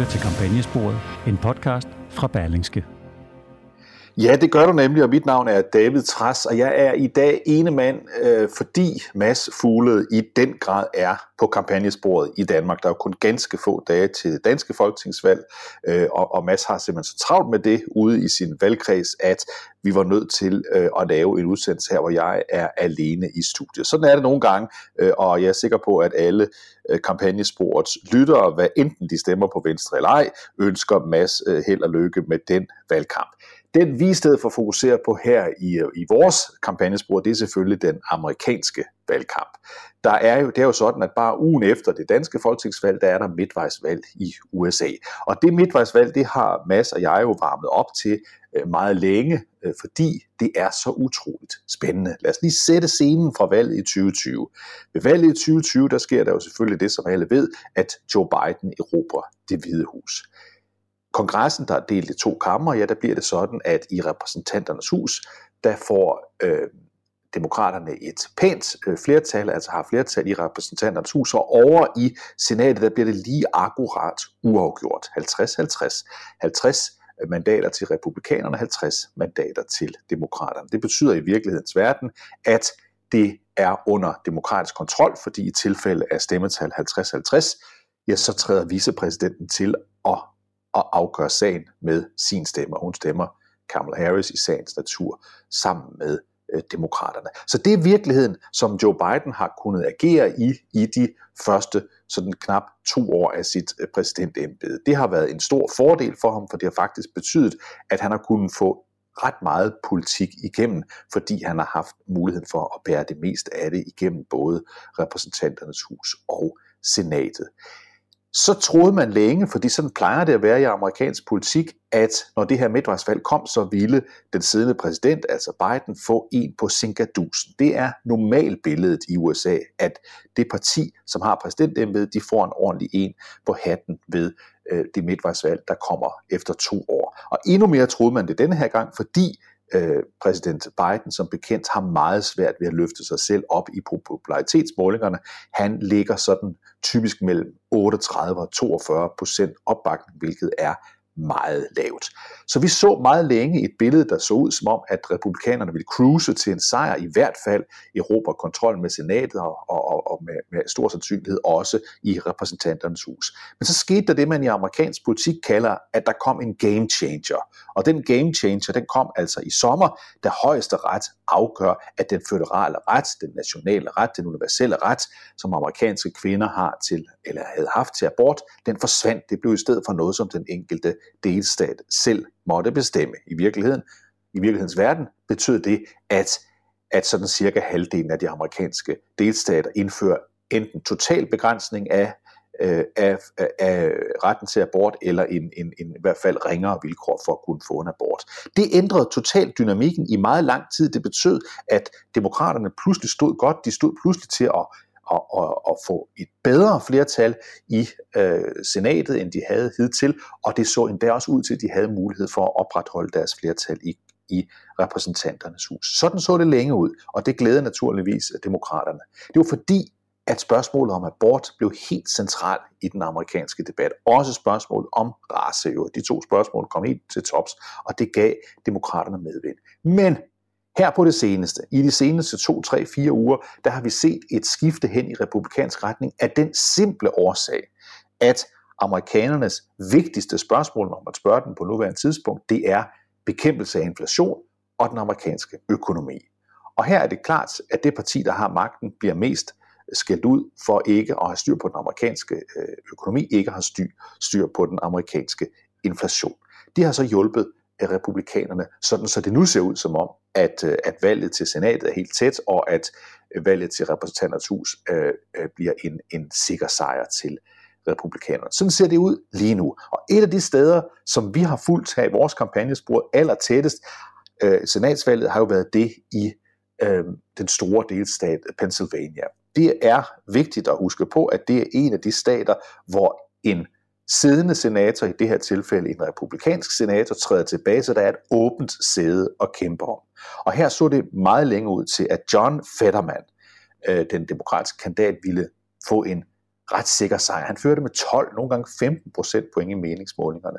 lytter til Kampagnesporet, en podcast fra Berlingske. Ja, det gør du nemlig, og mit navn er David Træs, og jeg er i dag ene mand, øh, fordi Mads Fuglede i den grad er på kampagnesporet i Danmark. Der er jo kun ganske få dage til det danske folketingsvalg, øh, og, og Mads har simpelthen så travlt med det ude i sin valgkreds, at vi var nødt til øh, at lave en udsendelse her, hvor jeg er alene i studiet. Sådan er det nogle gange, øh, og jeg er sikker på, at alle øh, kampagnesporets lyttere, hvad enten de stemmer på Venstre eller ej, ønsker Mads øh, held og lykke med den valgkamp. Den vi i stedet for fokuserer på her i, øh, i vores kampagnespor, det er selvfølgelig den amerikanske valgkamp. Der er jo, det er jo sådan, at bare ugen efter det danske folketingsvalg, der er der midtvejsvalg i USA. Og det midtvejsvalg, det har Mads og jeg jo varmet op til øh, meget længe, øh, fordi det er så utroligt spændende. Lad os lige sætte scenen fra valget i 2020. Ved valget i 2020, der sker der jo selvfølgelig det, som alle ved, at Joe Biden erobrer det hvide hus kongressen, der er delt i to kammer, ja, der bliver det sådan, at i repræsentanternes hus, der får øh, demokraterne et pænt øh, flertal, altså har flertal i repræsentanternes hus, og over i senatet, der bliver det lige akkurat uafgjort. 50-50. 50 mandater til republikanerne, 50 mandater til demokraterne. Det betyder i virkelighedens verden, at det er under demokratisk kontrol, fordi i tilfælde af stemmetal 50-50, ja, så træder vicepræsidenten til og og afgør sagen med sin stemme. Og hun stemmer Kamala Harris i sagens natur sammen med øh, demokraterne. Så det er virkeligheden, som Joe Biden har kunnet agere i i de første sådan knap to år af sit øh, præsidentembede. Det har været en stor fordel for ham, for det har faktisk betydet, at han har kunnet få ret meget politik igennem, fordi han har haft muligheden for at bære det mest af det igennem både repræsentanternes hus og senatet så troede man længe, fordi sådan plejer det at være i amerikansk politik, at når det her midtvejsvalg kom, så ville den siddende præsident, altså Biden, få en på sinkadusen. Det er normalbilledet i USA, at det parti, som har præsidentembedet, de får en ordentlig en på hatten ved øh, det midtvejsvalg, der kommer efter to år. Og endnu mere troede man det denne her gang, fordi øh, præsident Biden som bekendt har meget svært ved at løfte sig selv op i popularitetsmålingerne. Han ligger sådan typisk mellem 38 og 42 procent opbakning, hvilket er meget lavt. Så vi så meget længe et billede, der så ud som om, at republikanerne ville cruise til en sejr, i hvert fald erobre kontrol med senatet og, og, og med, med stor sandsynlighed også i repræsentanternes hus. Men så skete der det, man i amerikansk politik kalder, at der kom en game changer. Og den game changer, den kom altså i sommer, da højeste ret afgør, at den føderale ret, den nationale ret, den universelle ret, som amerikanske kvinder har til, eller havde haft til abort, den forsvandt. Det blev i stedet for noget, som den enkelte delstat selv måtte bestemme. I virkeligheden, i virkelighedens verden betød det, at, at sådan cirka halvdelen af de amerikanske delstater indfører enten total begrænsning af, øh, af, af retten til abort, eller en, en, en i hvert fald ringere vilkår for at kunne få en abort. Det ændrede totalt dynamikken i meget lang tid. Det betød, at demokraterne pludselig stod godt. De stod pludselig til at at, at, at få et bedre flertal i øh, senatet, end de havde hidtil, og det så endda også ud til, at de havde mulighed for at opretholde deres flertal i, i repræsentanternes hus. Sådan så det længe ud, og det glæder naturligvis demokraterne. Det var fordi, at spørgsmålet om abort blev helt centralt i den amerikanske debat. Også spørgsmålet om race. Jo. De to spørgsmål kom helt til tops, og det gav demokraterne medvind. Men her på det seneste, i de seneste 2, 3, 4 uger, der har vi set et skifte hen i republikansk retning af den simple årsag, at amerikanernes vigtigste spørgsmål, når man spørger den på nuværende tidspunkt, det er bekæmpelse af inflation og den amerikanske økonomi. Og her er det klart, at det parti, der har magten, bliver mest skældt ud for ikke at have styr på den amerikanske øh, økonomi, ikke har styr, styr på den amerikanske inflation. De har så hjulpet øh, republikanerne, sådan så det nu ser ud som om, at, øh, at valget til senatet er helt tæt, og at øh, valget til repræsentanternes hus øh, øh, bliver en, en sikker sejr til republikanerne. Sådan ser det ud lige nu. Og et af de steder, som vi har fulgt her i vores kampagnespor aller tættest, øh, senatsvalget har jo været det i øh, den store delstat Pennsylvania. Det er vigtigt at huske på, at det er en af de stater, hvor en siddende senator, i det her tilfælde en republikansk senator, træder tilbage, så der er et åbent sæde at kæmpe om. Og her så det meget længe ud til, at John Fetterman, øh, den demokratiske kandidat, ville få en ret sikker sejr. Han førte med 12, nogle gange 15 procent point i meningsmålingerne.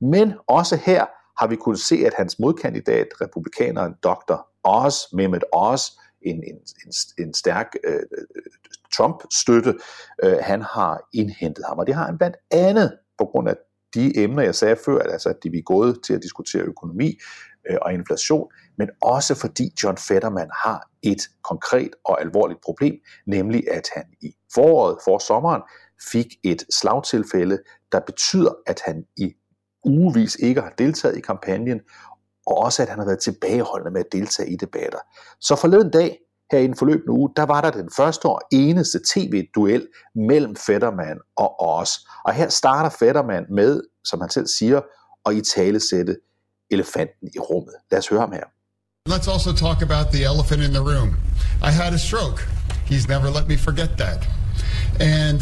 Men også her har vi kunnet se, at hans modkandidat, republikaneren Dr. Oz, Mehmet Oz, en, en, en, en stærk øh, Trump-støtte, øh, han har indhentet ham. Og det har han blandt andet på grund af de emner, jeg sagde før, altså at de er gået til at diskutere økonomi øh, og inflation, men også fordi John Fetterman har et konkret og alvorligt problem, nemlig at han i foråret, for sommeren, fik et slagtilfælde, der betyder, at han i ugevis ikke har deltaget i kampagnen, og også at han har været tilbageholdende med at deltage i debatter. Så forleden dag, her i den forløbende uge, der var der den første og eneste tv-duel mellem Fetterman og os. Og her starter Fetterman med, som han selv siger, at i tale sætte elefanten i rummet. Lad os høre ham her. Let's also talk about the elephant in the room. I had a stroke. He's never let me forget that. And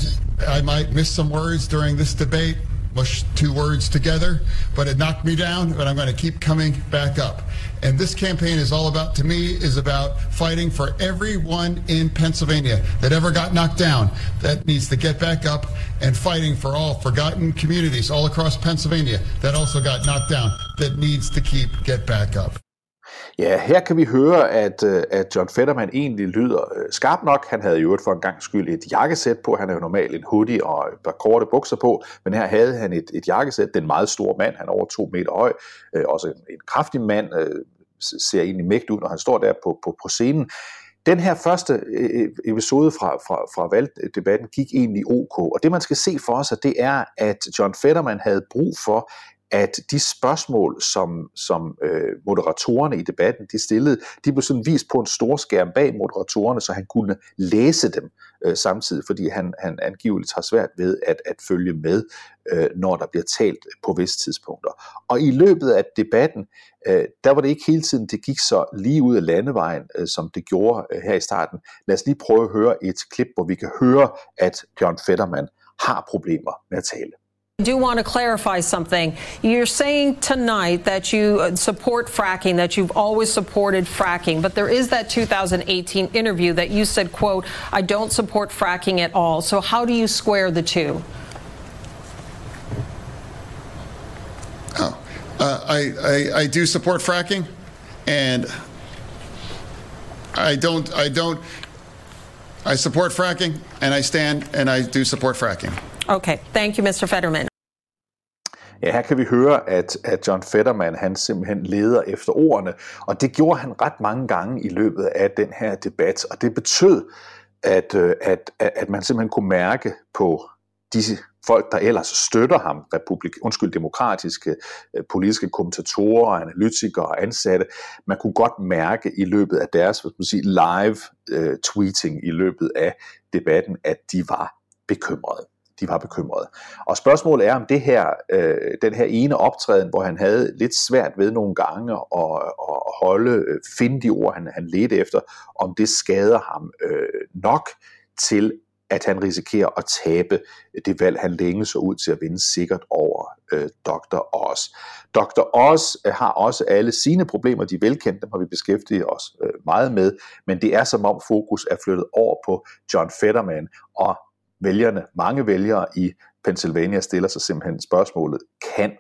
I might miss some words during this debate, mush two words together, but it knocked me down, but I'm going to keep coming back up. And this campaign is all about, to me, is about fighting for everyone in Pennsylvania that ever got knocked down that needs to get back up and fighting for all forgotten communities all across Pennsylvania that also got knocked down that needs to keep get back up. Ja, her kan vi høre, at, øh, at John Fetterman egentlig lyder øh, skarp nok. Han havde jo for en gang skyld et jakkesæt på. Han er jo normalt en hoodie og et par korte bukser på, men her havde han et, et jakkesæt. Den meget store mand, han er over to meter høj, øh, også en, en kraftig mand, ser egentlig mægtig ud, når han står der på, på, på scenen. Den her første episode fra, fra, fra valgdebatten gik egentlig ok, og det man skal se for sig, det er, at John Fetterman havde brug for, at de spørgsmål, som, som øh, moderatorerne i debatten de stillede, de blev sådan vist på en stor skærm bag moderatorerne, så han kunne læse dem øh, samtidig, fordi han, han angiveligt har svært ved at, at følge med, øh, når der bliver talt på visse tidspunkter. Og i løbet af debatten, øh, der var det ikke hele tiden, det gik så lige ud af landevejen, øh, som det gjorde øh, her i starten. Lad os lige prøve at høre et klip, hvor vi kan høre, at John Fetterman har problemer med at tale. I do want to clarify something. You're saying tonight that you uh, support fracking, that you've always supported fracking, but there is that 2018 interview that you said, quote, I don't support fracking at all. So how do you square the two? Oh, uh, I, I, I do support fracking, and I don't, I don't, I support fracking, and I stand and I do support fracking. Okay, thank you, Mr. Fetterman. Ja, her kan vi høre, at, at John Fetterman han simpelthen leder efter ordene, og det gjorde han ret mange gange i løbet af den her debat, og det betød, at, øh, at, at man simpelthen kunne mærke på disse folk, der ellers støtter ham, republik, undskyld, demokratiske øh, politiske kommentatorer, analytikere og ansatte, man kunne godt mærke i løbet af deres hvad man sige, live uh, tweeting i løbet af debatten, at de var bekymrede de var bekymrede. Og spørgsmålet er, om det her, øh, den her ene optræden, hvor han havde lidt svært ved nogle gange at, at holde, øh, finde de ord, han, han ledte efter, om det skader ham øh, nok til, at han risikerer at tabe det valg, han længe så ud til at vinde sikkert over øh, Dr. Oz. Dr. Oz øh, har også alle sine problemer, de er velkendte, dem har vi beskæftiget os øh, meget med, men det er som om fokus er flyttet over på John Fetterman, og vælgerne, mange vælgere i Pennsylvania stiller sig simpelthen spørgsmålet, kan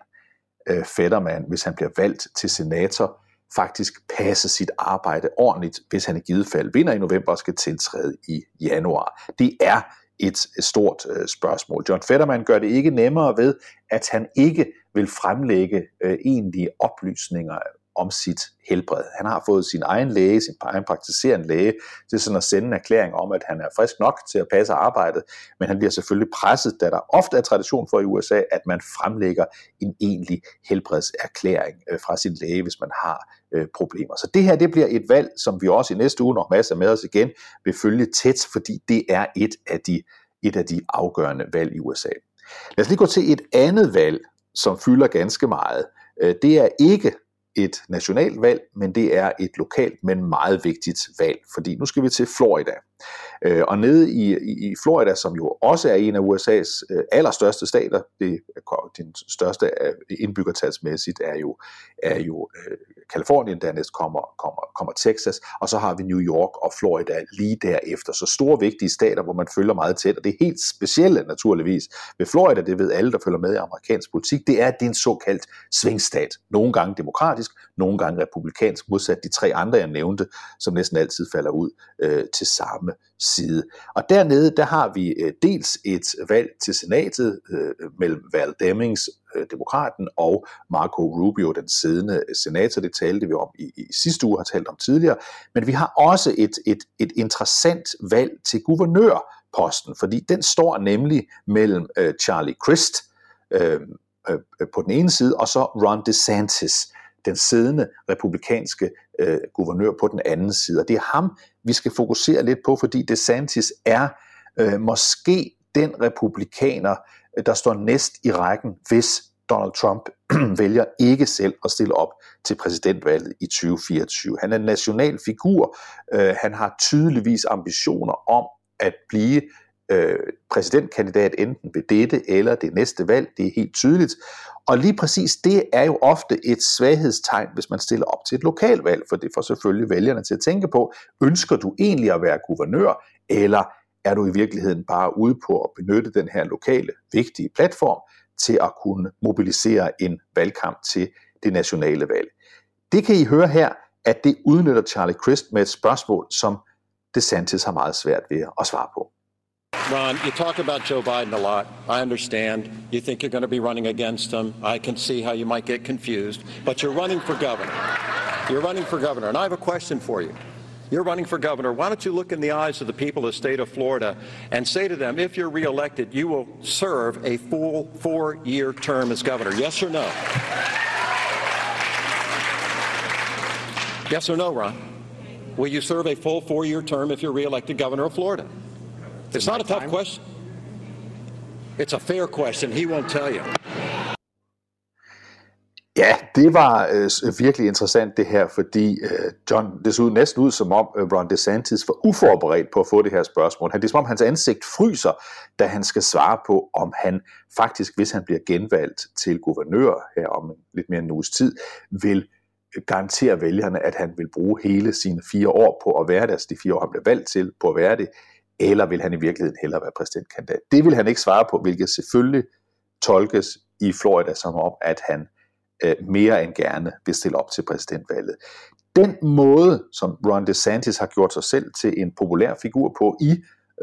øh, Fetterman, hvis han bliver valgt til senator, faktisk passe sit arbejde ordentligt, hvis han i givet fald vinder i november og skal tiltræde i januar. Det er et stort øh, spørgsmål. John Fetterman gør det ikke nemmere ved, at han ikke vil fremlægge øh, egentlige oplysninger om sit helbred. Han har fået sin egen læge, sin egen praktiserende læge, til sådan at sende en erklæring om, at han er frisk nok til at passe arbejdet, men han bliver selvfølgelig presset, da der ofte er tradition for i USA, at man fremlægger en egentlig helbredserklæring øh, fra sin læge, hvis man har øh, problemer. Så det her det bliver et valg, som vi også i næste uge, når masser med os igen, vil følge tæt, fordi det er et af de, et af de afgørende valg i USA. Lad os lige gå til et andet valg, som fylder ganske meget. Øh, det er ikke et nationalt valg, men det er et lokalt, men meget vigtigt valg, fordi nu skal vi til Florida. Øh, og nede i, i Florida, som jo også er en af USA's øh, allerstørste stater, det, den største indbyggertalsmæssigt er jo, er jo øh, Kalifornien, dernæst kommer, kommer, kommer Texas, og så har vi New York og Florida lige derefter. Så store vigtige stater, hvor man følger meget tæt, og det er helt specielle naturligvis ved Florida, det ved alle, der følger med i amerikansk politik, det er, at det er en såkaldt svingstat. Nogle gange demokratisk, nogle gange republikansk, modsat de tre andre, jeg nævnte, som næsten altid falder ud øh, til samme side. Og dernede, der har vi øh, dels et valg til senatet øh, mellem Val Demings, øh, demokraten, og Marco Rubio, den siddende øh, senator. Det talte vi om i, i sidste uge, har talt om tidligere. Men vi har også et, et, et interessant valg til guvernørposten, fordi den står nemlig mellem øh, Charlie Crist øh, øh, øh på den ene side, og så Ron DeSantis, den siddende republikanske øh, guvernør på den anden side. Og det er ham, vi skal fokusere lidt på, fordi DeSantis er øh, måske den republikaner, øh, der står næst i rækken, hvis Donald Trump vælger ikke selv at stille op til præsidentvalget i 2024. Han er en national figur. Øh, han har tydeligvis ambitioner om at blive øh, præsidentkandidat enten ved dette eller det næste valg. Det er helt tydeligt. Og lige præcis det er jo ofte et svaghedstegn, hvis man stiller op til et lokalvalg, for det får selvfølgelig vælgerne til at tænke på, ønsker du egentlig at være guvernør, eller er du i virkeligheden bare ude på at benytte den her lokale vigtige platform til at kunne mobilisere en valgkamp til det nationale valg. Det kan I høre her, at det udnytter Charlie Crist med et spørgsmål, som DeSantis har meget svært ved at svare på. Ron, you talk about Joe Biden a lot. I understand. You think you're going to be running against him. I can see how you might get confused. But you're running for governor. You're running for governor. And I have a question for you. You're running for governor. Why don't you look in the eyes of the people of the state of Florida and say to them, if you're reelected, you will serve a full four year term as governor? Yes or no? Yes or no, Ron? Will you serve a full four year term if you're reelected governor of Florida? It's not a tough question. It's a fair question. He won't tell you. Ja, det var øh, virkelig interessant det her, fordi øh, John, det så ud næsten ud som om øh, Ron DeSantis var uforberedt på at få det her spørgsmål. Han, det er som om hans ansigt fryser, da han skal svare på, om han faktisk, hvis han bliver genvalgt til guvernør her om lidt mere en uges tid, vil garantere vælgerne, at han vil bruge hele sine fire år på at være det, altså de fire år, han bliver valgt til på at være det, eller vil han i virkeligheden hellere være præsidentkandidat? Det vil han ikke svare på, hvilket selvfølgelig tolkes i Florida som om, at han øh, mere end gerne vil stille op til præsidentvalget. Den måde, som Ron DeSantis har gjort sig selv til en populær figur på i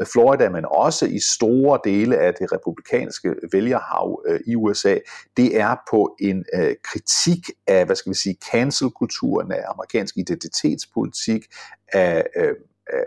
øh, Florida, men også i store dele af det republikanske vælgerhav øh, i USA, det er på en øh, kritik af, hvad skal vi sige, cancel-kulturen, af amerikansk identitetspolitik, af, øh, af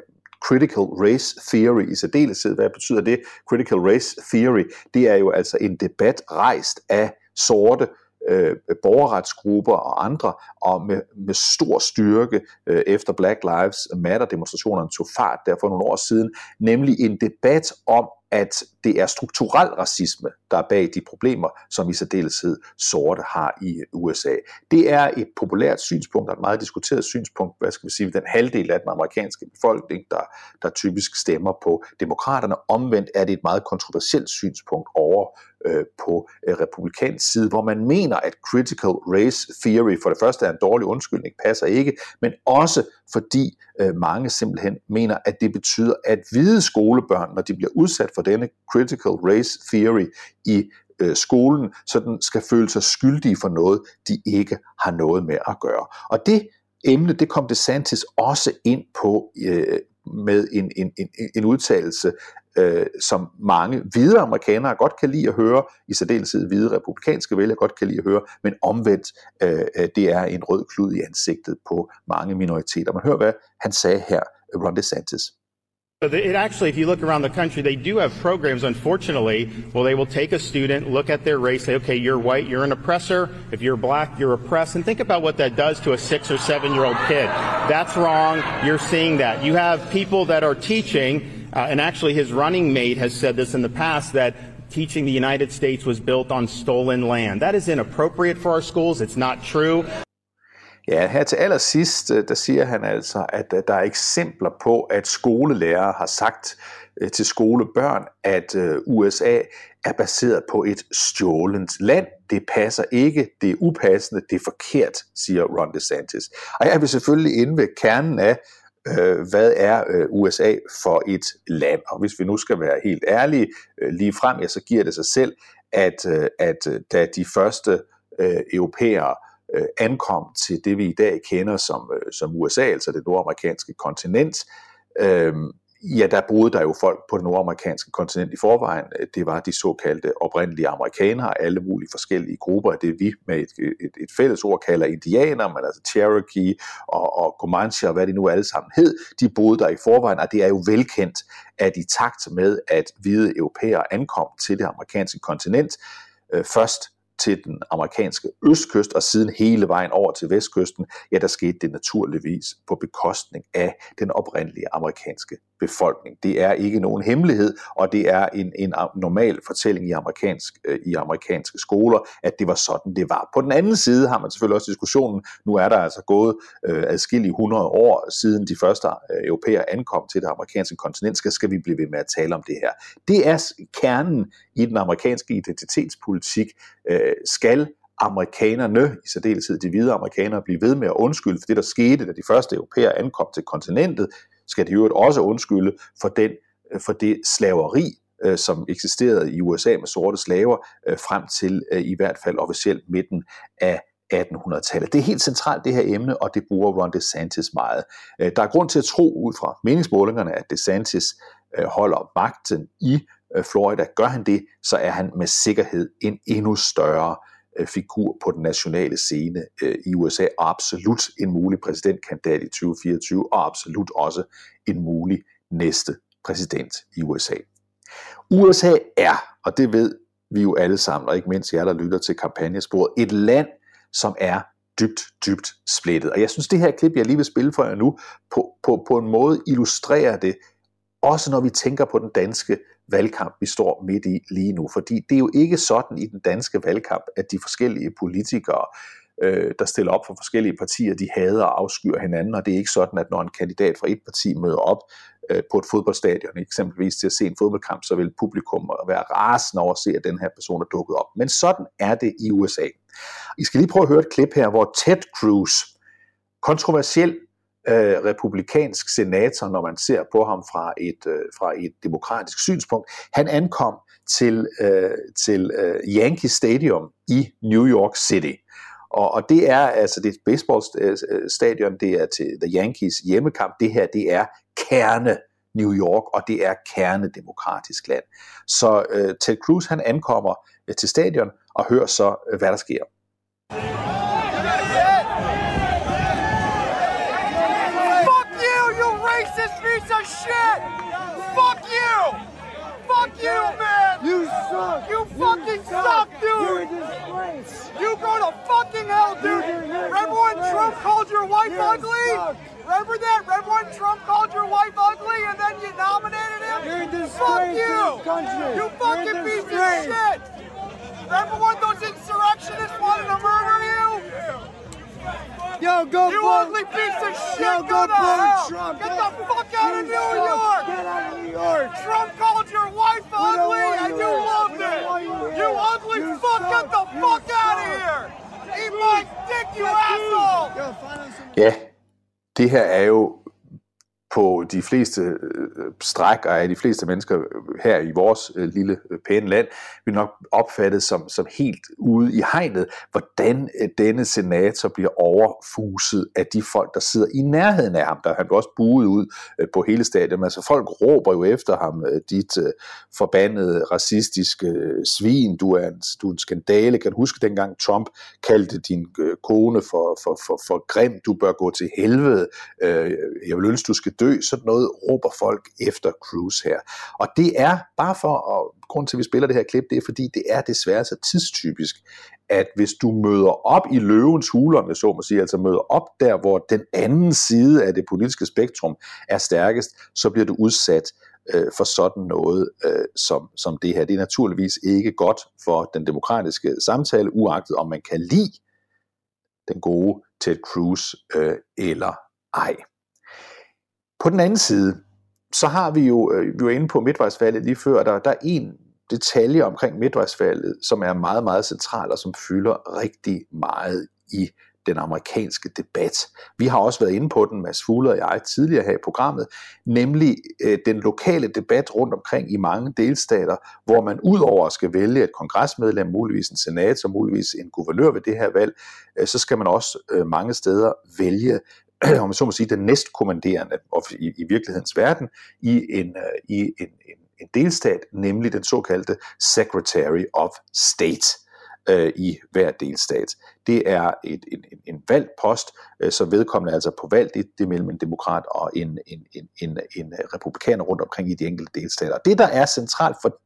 critical race theory i særdeleshed. Hvad betyder det? Critical race theory, det er jo altså en debat rejst af sorte øh, borgerretsgrupper og andre, og med, med stor styrke øh, efter Black Lives Matter-demonstrationerne tog fart der for nogle år siden, nemlig en debat om, at det er strukturel racisme, der er bag de problemer, som i særdeleshed sorte har i øh, USA. Det er et populært synspunkt, og et meget diskuteret synspunkt, hvad skal vi sige, den halvdel af den amerikanske befolkning, der, der typisk stemmer på demokraterne. Omvendt er det et meget kontroversielt synspunkt over øh, på øh, republikansk side, hvor man mener, at critical race theory for det første er en dårlig undskyldning, passer ikke, men også fordi øh, mange simpelthen mener, at det betyder, at hvide skolebørn, når de bliver udsat for denne critical race theory i øh, skolen, så den skal føle sig skyldige for noget, de ikke har noget med at gøre. Og det emne, det kom DeSantis også ind på øh, med en, en, en, en udtalelse, øh, som mange hvide amerikanere godt kan lide at høre, i særdeleshed hvide republikanske vælgere godt kan lide at høre, men omvendt, øh, øh det er en rød klud i ansigtet på mange minoriteter. Man hører, hvad han sagde her, Ron DeSantis. It actually, if you look around the country, they do have programs, unfortunately, where they will take a student, look at their race, say, okay, you're white, you're an oppressor. If you're black, you're oppressed. And think about what that does to a six or seven year old kid. That's wrong. You're seeing that. You have people that are teaching, uh, and actually his running mate has said this in the past, that teaching the United States was built on stolen land. That is inappropriate for our schools. It's not true. Ja, her til allersidst, øh, der siger han altså, at øh, der er eksempler på, at skolelærere har sagt øh, til skolebørn, at USA er baseret på et stjålent land. Det passer ikke, det er upassende, det er forkert, siger Ron DeSantis. Og jeg vil selvfølgelig inde ved kernen af, Øh, hvad er øh, USA for et land? Og hvis vi nu skal være helt ærlige øh, lige frem, ja, så giver det sig selv, at, at da de første europæere øh, ankom til det, vi i dag kender som, øh, som USA, altså det nordamerikanske kontinent, øh, ja, der boede der jo folk på det nordamerikanske kontinent i forvejen. Det var de såkaldte oprindelige amerikanere, alle mulige forskellige grupper. Det vi med et, et, et fælles ord kalder indianer, men altså Cherokee og, og Comanche og hvad de nu alle sammen hed, de boede der i forvejen, og det er jo velkendt, at i takt med, at hvide europæere ankom til det amerikanske kontinent, øh, først til den amerikanske østkyst, og siden hele vejen over til vestkysten, ja, der skete det naturligvis på bekostning af den oprindelige amerikanske befolkning. Det er ikke nogen hemmelighed, og det er en, en normal fortælling i, amerikansk, øh, i amerikanske skoler, at det var sådan, det var. På den anden side har man selvfølgelig også diskussionen, nu er der altså gået øh, adskillige hundrede år siden de første øh, europæer ankom til det amerikanske kontinent, skal, skal vi blive ved med at tale om det her. Det er kernen i den amerikanske identitetspolitik. Øh, skal amerikanerne, i særdeleshed de hvide amerikanere, blive ved med at undskylde for det, der skete, da de første europæer ankom til kontinentet, skal de jo også undskylde for, den, øh, for det slaveri, øh, som eksisterede i USA med sorte slaver, øh, frem til i hvert fald officielt midten af 1800-tallet. Det er helt centralt det her emne, og det bruger Ron DeSantis meget. Der er grund til at tro ud fra meningsmålingerne, at DeSantis holder magten i Florida. Gør han det, så er han med sikkerhed en endnu større Øh, figur på den nationale scene øh, i USA, og absolut en mulig præsidentkandidat i 2024, og absolut også en mulig næste præsident i USA. USA er, og det ved vi jo alle sammen, og ikke mindst jer, der lytter til kampagnesporet, et land, som er dybt, dybt splittet. Og jeg synes, det her klip, jeg lige vil spille for jer nu, på, på, på en måde illustrerer det, også når vi tænker på den danske valgkamp, vi står midt i lige nu. Fordi det er jo ikke sådan i den danske valgkamp, at de forskellige politikere, øh, der stiller op for forskellige partier, de hader og afskyr hinanden, og det er ikke sådan, at når en kandidat fra et parti møder op øh, på et fodboldstadion, eksempelvis til at se en fodboldkamp, så vil publikum være rasende over at se, at den her person er dukket op. Men sådan er det i USA. I skal lige prøve at høre et klip her, hvor Ted Cruz, kontroversiel øh, republikansk senator, når man ser på ham fra et, øh, fra et demokratisk synspunkt. Han ankom til, øh, til øh, Yankee Stadium i New York City. Og, og det er altså det er et baseballstadion, øh, øh, det er til The Yankees hjemmekamp. Det her, det er kerne New York, og det er kernedemokratisk land. Så øh, Ted Cruz, han ankommer øh, til stadion og hører så, øh, hvad der sker. Shit! Fuck you! Fuck you, man! You suck! You fucking you suck. suck, dude! You're a disgrace! You go to fucking hell, dude! Remember when Trump called your wife You're ugly? Remember that? Remember when Trump called your wife ugly and then you nominated him? You're a disgrace Fuck you! Country. You fucking piece of shit! Remember when those insurrectionists wanted to murder you? Yo, go You blow, ugly piece of shit! Yo, go, go blow Trump! Get the fuck out of New York! Get out of New York! Trump called your wife ugly and you loved it! You ugly you fuck! Get the fuck out of here! Eat my dick, you asshole! Yeah, det her er jo på de fleste øh, stræk og af de fleste mennesker her i vores øh, lille øh, pæne land, vil nok opfattes som, som helt ude i hegnet, hvordan denne senator bliver overfuset af de folk, der sidder i nærheden af ham. Der han også buet ud på hele stadion. Altså folk råber jo efter ham, dit forbandede racistiske svin, du er, en, du er en skandale. Kan du huske dengang Trump kaldte din kone for, for, for, for grim, du bør gå til helvede, jeg vil ønske, du skal dø, sådan noget råber folk efter Cruz her. Og det er bare for, og grund til, at vi spiller det her klip, det er fordi, det er desværre så tidstypisk, at hvis du møder op i løvens huler, så må sige, altså møder op der, hvor den anden side af det politiske spektrum er stærkest, så bliver du udsat øh, for sådan noget øh, som, som det her. Det er naturligvis ikke godt for den demokratiske samtale, uagtet om man kan lide den gode Ted Cruz øh, eller ej. På den anden side, så har vi jo, øh, vi var inde på midtvejsvalget lige før, der, der er en detalje omkring midtvejsvalget, som er meget, meget central og som fylder rigtig meget i den amerikanske debat. Vi har også været inde på den, Mads Fugler og jeg, tidligere her i programmet, nemlig øh, den lokale debat rundt omkring i mange delstater, hvor man udover at skal vælge et kongresmedlem, muligvis en senator, muligvis en guvernør ved det her valg, øh, så skal man også øh, mange steder vælge om man så må sige, den næstkommanderende i, i virkelighedens verden i en, øh, i en, en, en delstat, nemlig den såkaldte Secretary of State øh, i hver delstat. Det er et, en, en, en valgt post, øh, så vedkommende er altså på valg, det, det er mellem en demokrat og en, en, en, en, en republikaner rundt omkring i de enkelte delstater. Det, der er centralt for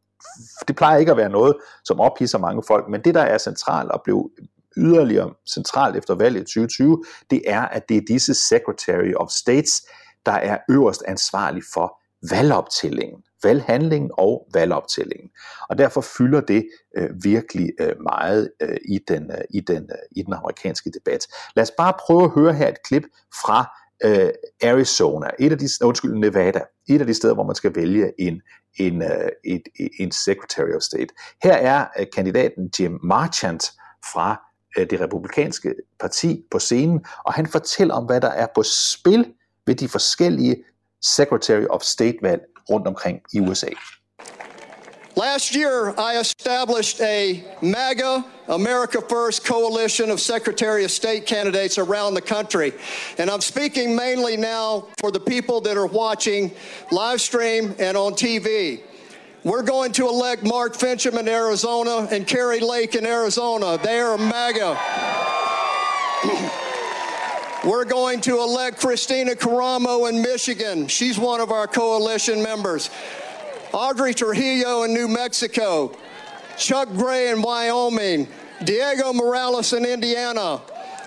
det plejer ikke at være noget, som ophidser mange folk, men det, der er centralt og blev yderligere centralt efter valget i 2020, det er, at det er disse Secretary of States, der er øverst ansvarlig for valgoptællingen, valghandlingen og valgoptællingen. Og derfor fylder det øh, virkelig øh, meget øh, i, den, øh, i, den, øh, i den amerikanske debat. Lad os bare prøve at høre her et klip fra øh, Arizona, et af de, undskyld, Nevada, et af de steder, hvor man skal vælge en, en, øh, et, en Secretary of State. Her er øh, kandidaten Jim Marchant fra Øh, det republikanske parti på scenen, og han fortæller om, hvad der er på spil ved de forskellige Secretary of State-valg rundt omkring i USA. Last year, I established a MAGA, America First coalition of Secretary of State candidates around the country. And I'm speaking mainly now for the people that are watching live stream and on TV. We're going to elect Mark Fincham in Arizona and Kerry Lake in Arizona. They are MAGA. We're going to elect Christina Caramo in Michigan. She's one of our coalition members. Audrey Trujillo in New Mexico. Chuck Gray in Wyoming. Diego Morales in Indiana.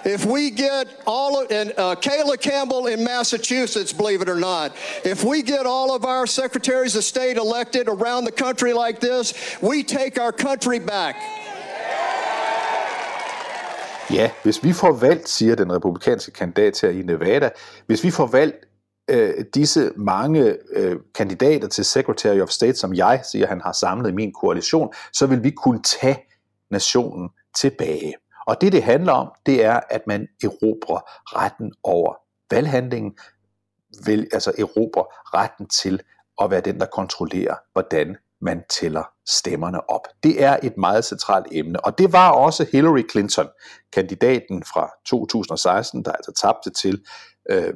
If we get all of, and uh, Kayla Campbell in Massachusetts, believe it or not, if we get all of our secretaries of state elected around the country like this, we take our country back. Ja, hvis vi får valgt, siger den republikanske kandidat her i Nevada, hvis vi får valgt øh, disse mange øh, kandidater til Secretary of State, som jeg siger, han har samlet i min koalition, så vil vi kunne tage nationen tilbage. Og det, det handler om, det er, at man erobrer retten over valghandlingen, vil, altså erobrer retten til at være den, der kontrollerer, hvordan man tæller stemmerne op. Det er et meget centralt emne, og det var også Hillary Clinton, kandidaten fra 2016, der altså tabte til øh,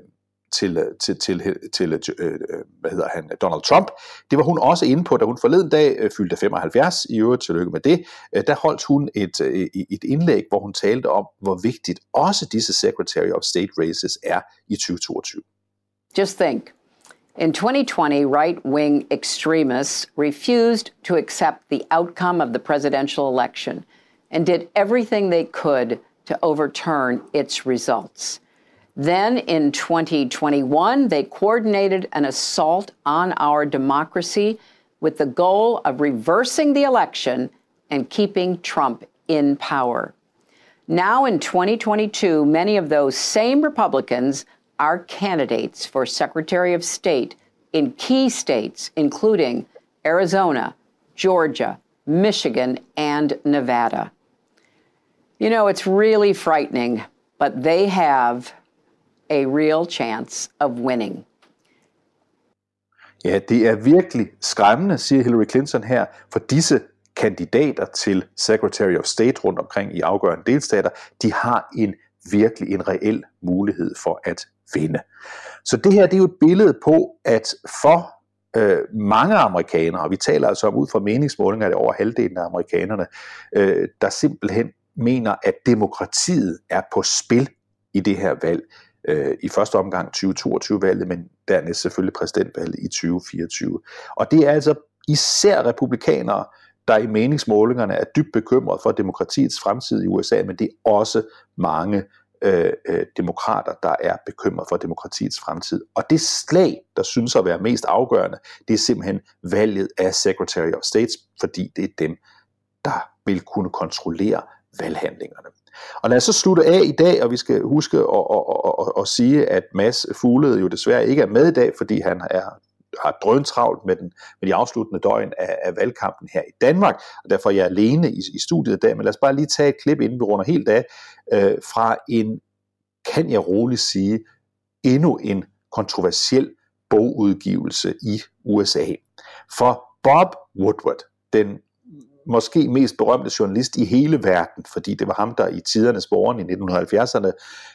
Øh, til, til, øh, til, til øh, hvad hedder han, Donald Trump. Det var hun også inde på, da hun forleden dag øh, fyldte 75, i øvrigt tillykke med det. Øh, der holdt hun et, øh, et indlæg, hvor hun talte om, hvor vigtigt også disse Secretary of State races er i 2022. Just think, In 2020, right wing extremists refused to accept the outcome of the presidential election and did everything they could to overturn its results. Then in 2021, they coordinated an assault on our democracy with the goal of reversing the election and keeping Trump in power. Now in 2022, many of those same Republicans are candidates for Secretary of State in key states, including Arizona, Georgia, Michigan, and Nevada. You know, it's really frightening, but they have a real chance of winning. Ja, det er virkelig skræmmende, siger Hillary Clinton her, for disse kandidater til Secretary of State rundt omkring i afgørende delstater, de har en virkelig en reel mulighed for at vinde. Så det her det er jo et billede på, at for øh, mange amerikanere, og vi taler altså om ud fra meningsmålinger, at over halvdelen af amerikanerne, øh, der simpelthen mener, at demokratiet er på spil i det her valg øh, i første omgang 2022-valget, men dernæst selvfølgelig præsidentvalget i 2024. Og det er altså især republikanere, der i meningsmålingerne er dybt bekymret for demokratiets fremtid i USA, men det er også mange øh, øh demokrater, der er bekymret for demokratiets fremtid. Og det slag, der synes at være mest afgørende, det er simpelthen valget af Secretary of State, fordi det er dem, der vil kunne kontrollere valghandlingerne. Og lad os så slutte af i dag, og vi skal huske at, at, at, at, at sige, at Mads Fuglede jo desværre ikke er med i dag, fordi han er har drøn travlt med, den, med de afsluttende døgn af, af valgkampen her i Danmark, og derfor er jeg alene i, i studiet i dag, men lad os bare lige tage et klip, inden vi runder helt af, øh, fra en, kan jeg roligt sige, endnu en kontroversiel bogudgivelse i USA. For Bob Woodward, den måske mest berømte journalist i hele verden, fordi det var ham, der i tidernes morgen i 1970'erne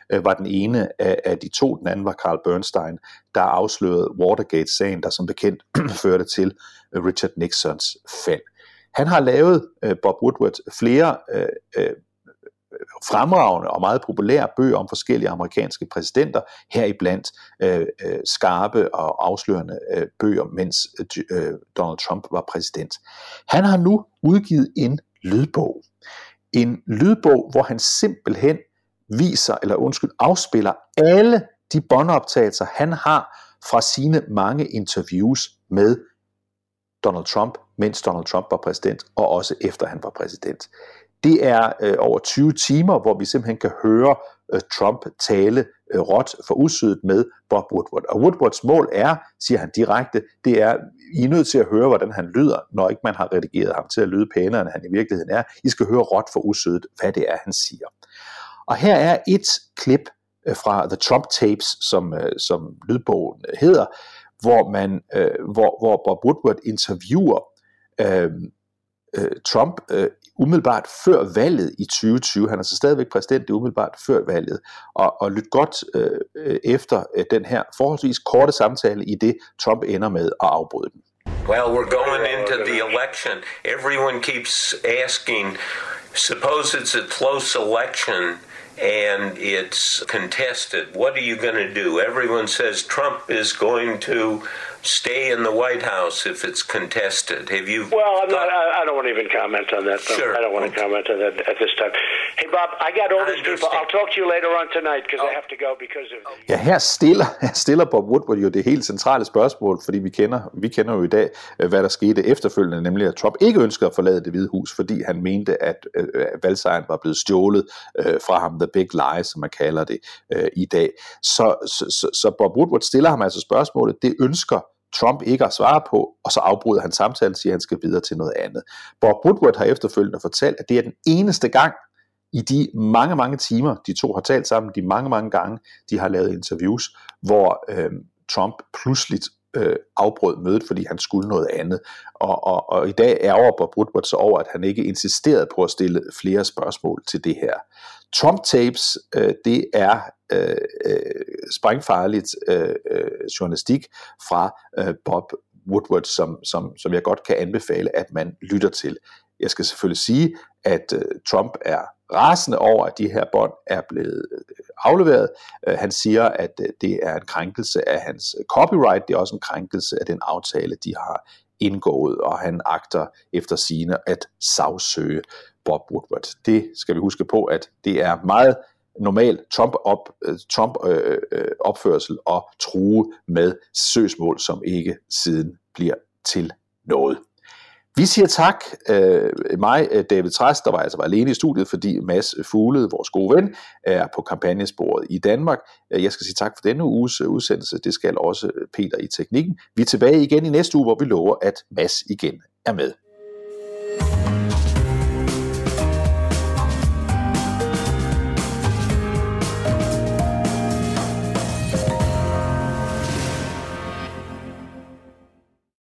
øh, var den ene af, af de to, den anden var Carl Bernstein, der afslørede Watergate-sagen, der som bekendt førte til øh, Richard Nixons fald. Han har lavet, øh, Bob Woodward, flere øh, øh, fremragende og meget populære bøger om forskellige amerikanske præsidenter, heriblandt øh, øh, skarpe og afslørende øh, bøger, mens øh, Donald Trump var præsident. Han har nu udgivet en lydbog. En lydbog, hvor han simpelthen viser, eller undskyld, afspiller alle de båndoptagelser, han har fra sine mange interviews med Donald Trump, mens Donald Trump var præsident, og også efter han var præsident. Det er øh, over 20 timer, hvor vi simpelthen kan høre øh, Trump tale øh, råt for usødet med Bob Woodward. Og Woodwards mål er, siger han direkte, det er, I er nødt til at høre, hvordan han lyder, når ikke man har redigeret ham til at lyde pænere, end han i virkeligheden er. I skal høre råt for usødet, hvad det er, han siger. Og her er et klip øh, fra The Trump Tapes, som, øh, som lydbogen hedder, hvor, man, øh, hvor, hvor Bob Woodward interviewer øh, øh, Trump øh, umiddelbart før valget i 2020. Han er så stadigvæk præsident det umiddelbart før valget. Og, og lyt godt øh, efter øh, den her forholdsvis korte samtale i det, Trump ender med at afbryde den. Well, we're going into the election. Everyone keeps asking, suppose it's a close election and it's contested. What are you going to do? Everyone says Trump is going to stay in the White House if it's contested. Have you? Well, I'm not. I, I don't want to even comment on that. Sure. I don't want to comment on that at this time. Hey, Bob, I got all these people. I'll talk to you later on tonight because oh. I have to go because of. Ja, her stiller, her stiller Bob Woodward jo det helt centrale spørgsmål, fordi vi kender, vi kender jo i dag, øh, hvad der skete efterfølgende, nemlig at Trump ikke ønskede at forlade det hvide hus, fordi han mente, at øh, valgsejren var blevet stjålet øh, fra ham, the big lie, som man kalder det øh, i dag. Så, så, så, så Bob Woodward stiller ham altså spørgsmålet, det ønsker Trump ikke at svare på, og så afbryder han samtalen og siger, at han skal videre til noget andet. Bob Woodward har efterfølgende fortalt, at det er den eneste gang i de mange, mange timer, de to har talt sammen, de mange, mange gange, de har lavet interviews, hvor øh, Trump pludselig øh, afbrød mødet, fordi han skulle noget andet. Og, og, og i dag ærger Bob Woodward så over, at han ikke insisterede på at stille flere spørgsmål til det her. Trump tapes, øh, det er øh, øh sprængfarligt øh, øh, journalistik fra øh, Bob Woodward, som, som, som jeg godt kan anbefale, at man lytter til. Jeg skal selvfølgelig sige, at øh, Trump er rasende over, at de her bånd er blevet øh, afleveret. Øh, han siger, at øh, det er en krænkelse af hans copyright, det er også en krænkelse af den aftale, de har indgået, og han agter efter sine at sagsøge Bob Woodward. Det skal vi huske på, at det er meget normal Trump, op, Trump øh, øh, opførsel og true med søgsmål, som ikke siden bliver til noget. Vi siger tak. Øh, mig, øh, David Træs, der var altså var alene i studiet, fordi Mads Fuglede, vores gode ven, er på kampagnesporet i Danmark. Øh, jeg skal sige tak for denne uges øh, udsendelse. Det skal også Peter i teknikken. Vi er tilbage igen i næste uge, hvor vi lover, at Mads igen er med.